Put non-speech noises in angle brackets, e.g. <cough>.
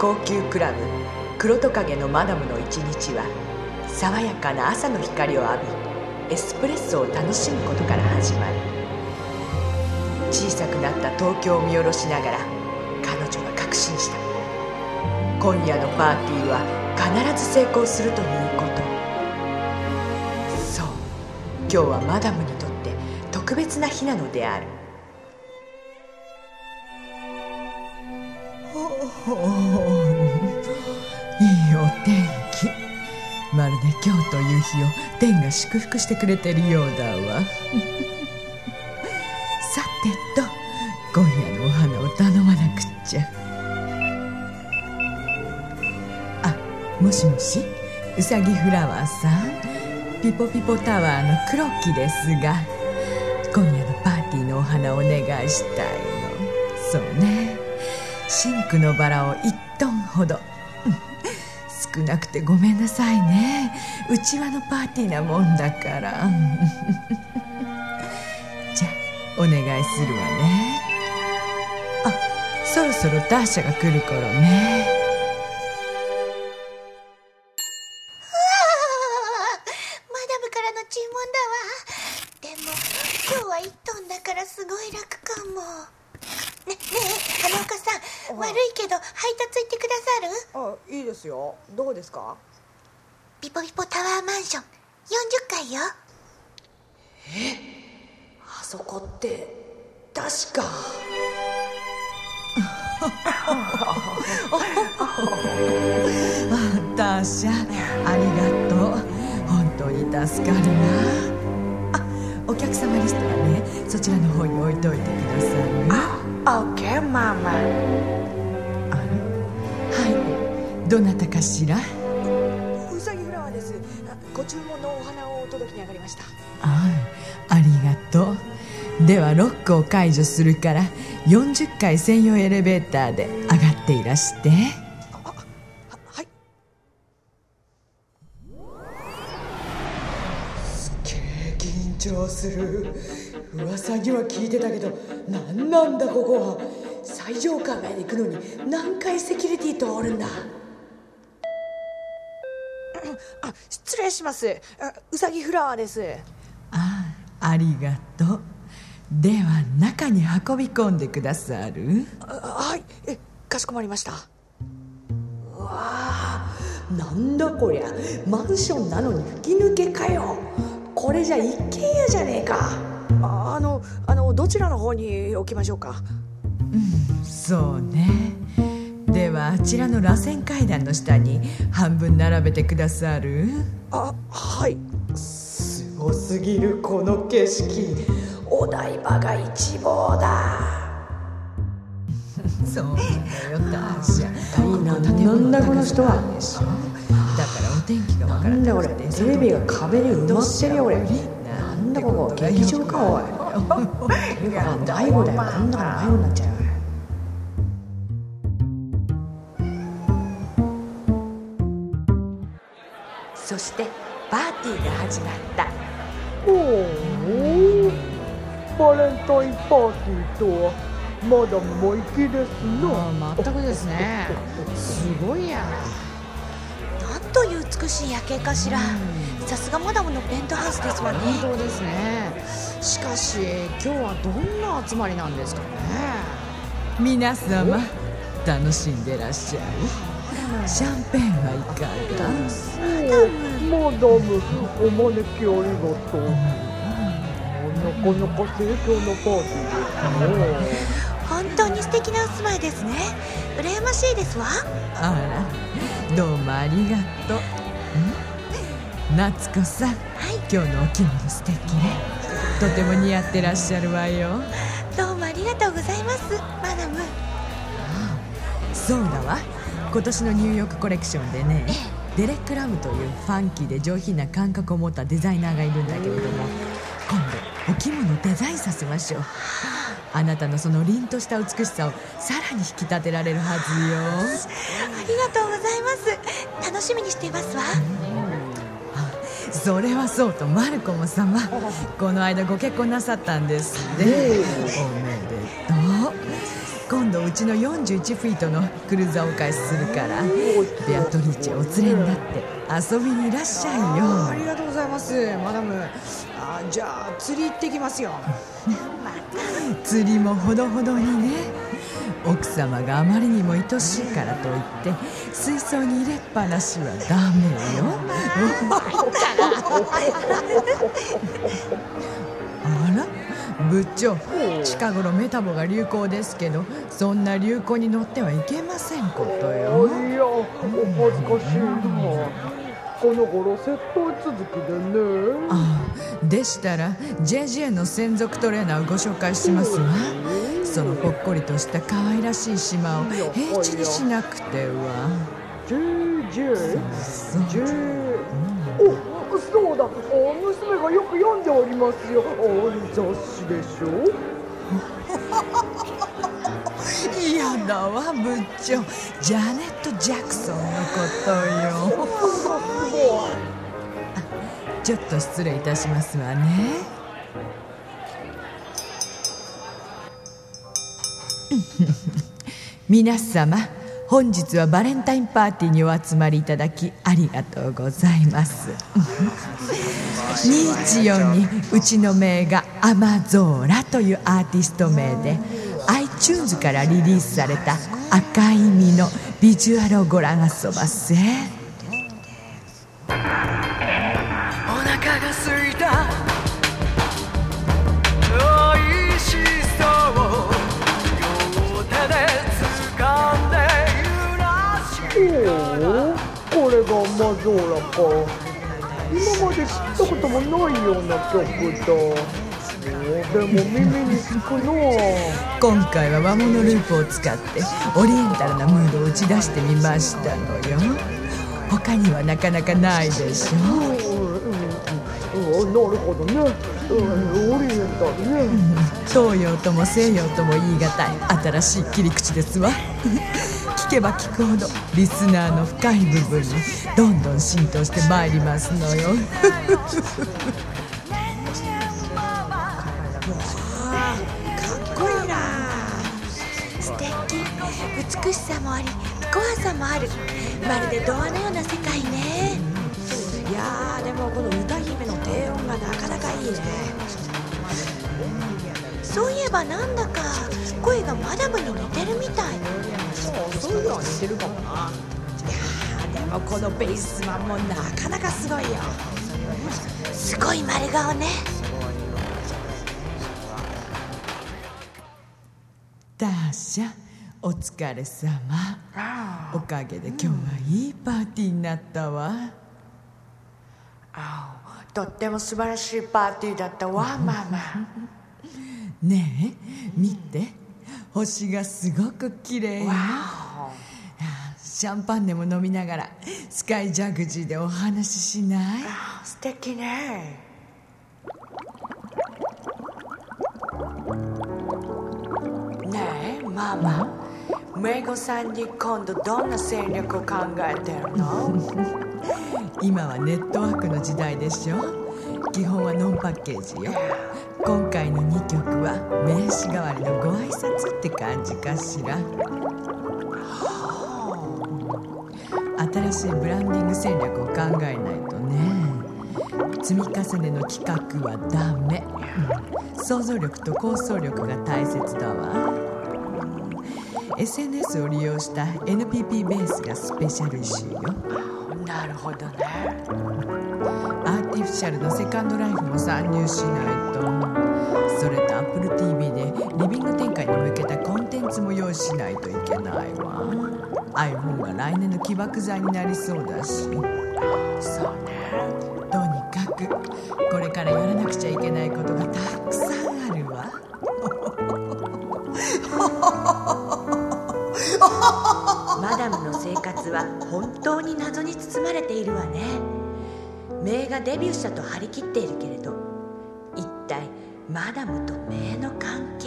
高級クラブ黒トカゲのマダムの一日は爽やかな朝の光を浴びエスプレッソを楽しむことから始まる。小さくなった東京を見下ろしながら彼女は確信した。今夜のパーティーは必ず成功するということ。そう今日はマダムにとって特別な日なのである。いいお天気。まるで今日という日を天が祝福してくれてるようだわ。<laughs> さてと今夜のお花を頼まなくっちゃ。あもしもしうさぎフラワーさん。ピポピポタワーの黒木ですが今夜のパーティーのお花をお願いしたいの。そうね。シンクのバラを1トンほど。少なくてごめんなさいね。うちわのパーティーなもんだから。<laughs> じゃあお願いするわね。あそろそろターシャが来る頃ね。いいですよ。どこですか？ピポピポタワーマンション。40階よ。あそこって確か。あダーシャありがとう。本当に助かるわあお客様リストはねそちらの方に置いといてくださいね。OK ママ。はいどなたかしら？うさぎフラワーです。あご注文のお花をお届けに上がりました。あありがとう。ではロックを解除するから40階専用エレベーターで上がっていらして。ははい。すっげえ緊張する。噂には聞いてたけど何なんだここは。最上階まで行くのに何回セキュリティ通るんだあ失礼します。あうさぎフラワーです。ああありがとう。では中に運び込んでくださる？あはい。えかしこまりました。なんだこりゃ。マンションなのに吹き抜けかよ。これじゃ一軒家じゃねえか。ああのあのどちらの方に置きましょうか。そうねではあちらの螺旋階段の下に半分並べてくださる。あはい。すごすぎるこの景色。お台場が一望だ。<laughs> そうなのよダーシャなんだこの人は。だからお天気がわからなくてテレビが壁に埋まってるよ俺なんだ。ここ。劇場かおい。て <laughs> いうか迷子だよ。こんなの迷子になっちゃうしてパーティーが始まった。おおバレンタインパーティーとはマダムも粋ですなあ全くですね。すごいや。なんという美しい夜景かしら。さすがマダムのペントハウスですわね。本当ですね。しかし今日はどんな集まりなんですかね。皆様楽しんでらっしゃいシャンペーンはいかが？マダムお招きありがとうなかなか盛況なパーティーですね本当に素敵なお住まいですね。羨ましいですわ。あらどうもありがとう。ん？夏子さ。ん、今日のお着物素敵ね。とても似合ってらっしゃるわよ。どうもありがとうございます。マダムそうだわ今年のニューヨークコレクションでねデレック・ラムというファンキーで上品な感覚を持ったデザイナーがいるんだけれども今度お着物をデザインさせましょう。あなたのその凛とした美しさをさらに引き立てられるはずよ。ありがとうございます。楽しみにしていますわ。それはそうとマルコム様。この間ご結婚なさったんですねおめでとう今度うちの41フィートのクルーザーをお返しするからベアトリーチェお連れになって遊びにいらっしゃいよ。あありがとうございます。マダム。あじゃあ釣り行ってきますよ。<laughs> 釣りもほどほどにね。奥様があまりにも愛しいからといって水槽に入れっぱなしはダメよ部長近頃メタボが流行ですけどそんな流行に乗ってはいけませんことよ。いやお恥ずかしいな。この頃接待続きでね。ああでしたら JJ の専属トレーナーをご紹介しますわ。そのほっこりとした可愛らしい島を平地にしなくては。JJ そう J おそうだお娘がよく読んでおりますよお雑誌でしょ？<laughs> 嫌だわ部長。ジャネット・ジャクソンのことよ。ちょっと失礼いたしますわね。<laughs> 皆様本日はバレンタインパーティーにお集まりいただきありがとうございます。214にうちの名が「アマゾーラ」というアーティスト名で iTunes からリリースされた「赤い実」のビジュアルをご覧あそばせ。お腹が空いた。か。今まで知ったこともないような曲だ。お <laughs> でも耳につくな今回は和物ループを使ってオリエンタルなムードを打ち出してみましたのよ。他にはなかなかないでしょう。んうんうん。なるほどね東洋とも西洋とも言い難い新しい切り口ですわ聞けば聞くほどリスナーの深い部分にどん。どん。浸透してまいりますのよかっこいいな素敵美しさもあり怖さもあるまるで童話のような世界ねいやーでもこの歌姫の低音がなかなかいいね。そういえばなんだか声がマダムに似てるみたい。そうそういうのは似てるかもな。いやーでもこのベースマンもなかなかすごいよ。すごい丸顔ね。ターシャお疲れ様。おかげで今日はいいパーティーになったわとっても素晴らしいパーティーだったわママ。ねえ見て。星がすごく綺麗。よシャンパンでも飲みながらスカイジャグジーでお話ししない？素敵ね。ねえママ。メイゴさんに今度どんな戦略を考えてるの？今はネットワークの時代でしょ？基本はノンパッケージよ。今回の2曲は名刺代わりのご挨拶って感じかしら？新しいブランディング戦略を考えないとね。積み重ねの企画はダメ。想像力と構想力が大切だわ。SNS を利用した NPP ベースがスペシャルイシーよ。ほどね。アーティフィシャルのセカンドライフも参入しないと。それと AppleTV でリビング展開に向けたコンテンツも用意しないといけないわ。iPhone が来年の起爆剤になりそうだし。そうね。とにかくこれからやらなくちゃいけないことがたくさん生活は本当に謎に包まれているわね。名がデビューしたと張り切っているけれど一体マダムと名の関係